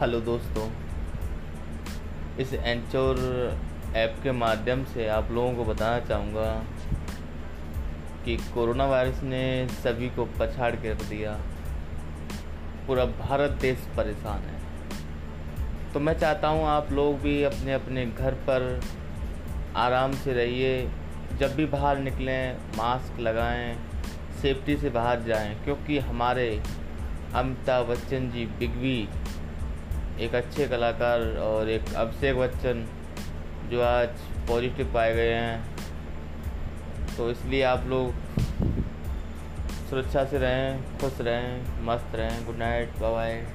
Hello दोस्तों, इस एंचोर app के माध्यम से आप लोगों को बताना चाहूँगा कि कोरोना वायरस ने सभी को पछाड़ कर दिया। पूरा भारत देश परेशान है। तो मैं चाहता हूँ आप लोग भी अपने अपने घर पर आराम से रहिए। जब भी बाहर निकलें, मास्क लगाएँ, सेफ्टी से बाहर जाएँ, क्योंकि हमारे अमिताभ बच्चन जी, बिग बी एक अच्छे कलाकार और एक अभिषेक बच्चन जो आज पॉजिटिव पाए गए हैं। तो इसलिए आप लोग सुरक्षा से रहें, खुश रहें, मस्त रहें। Good night bye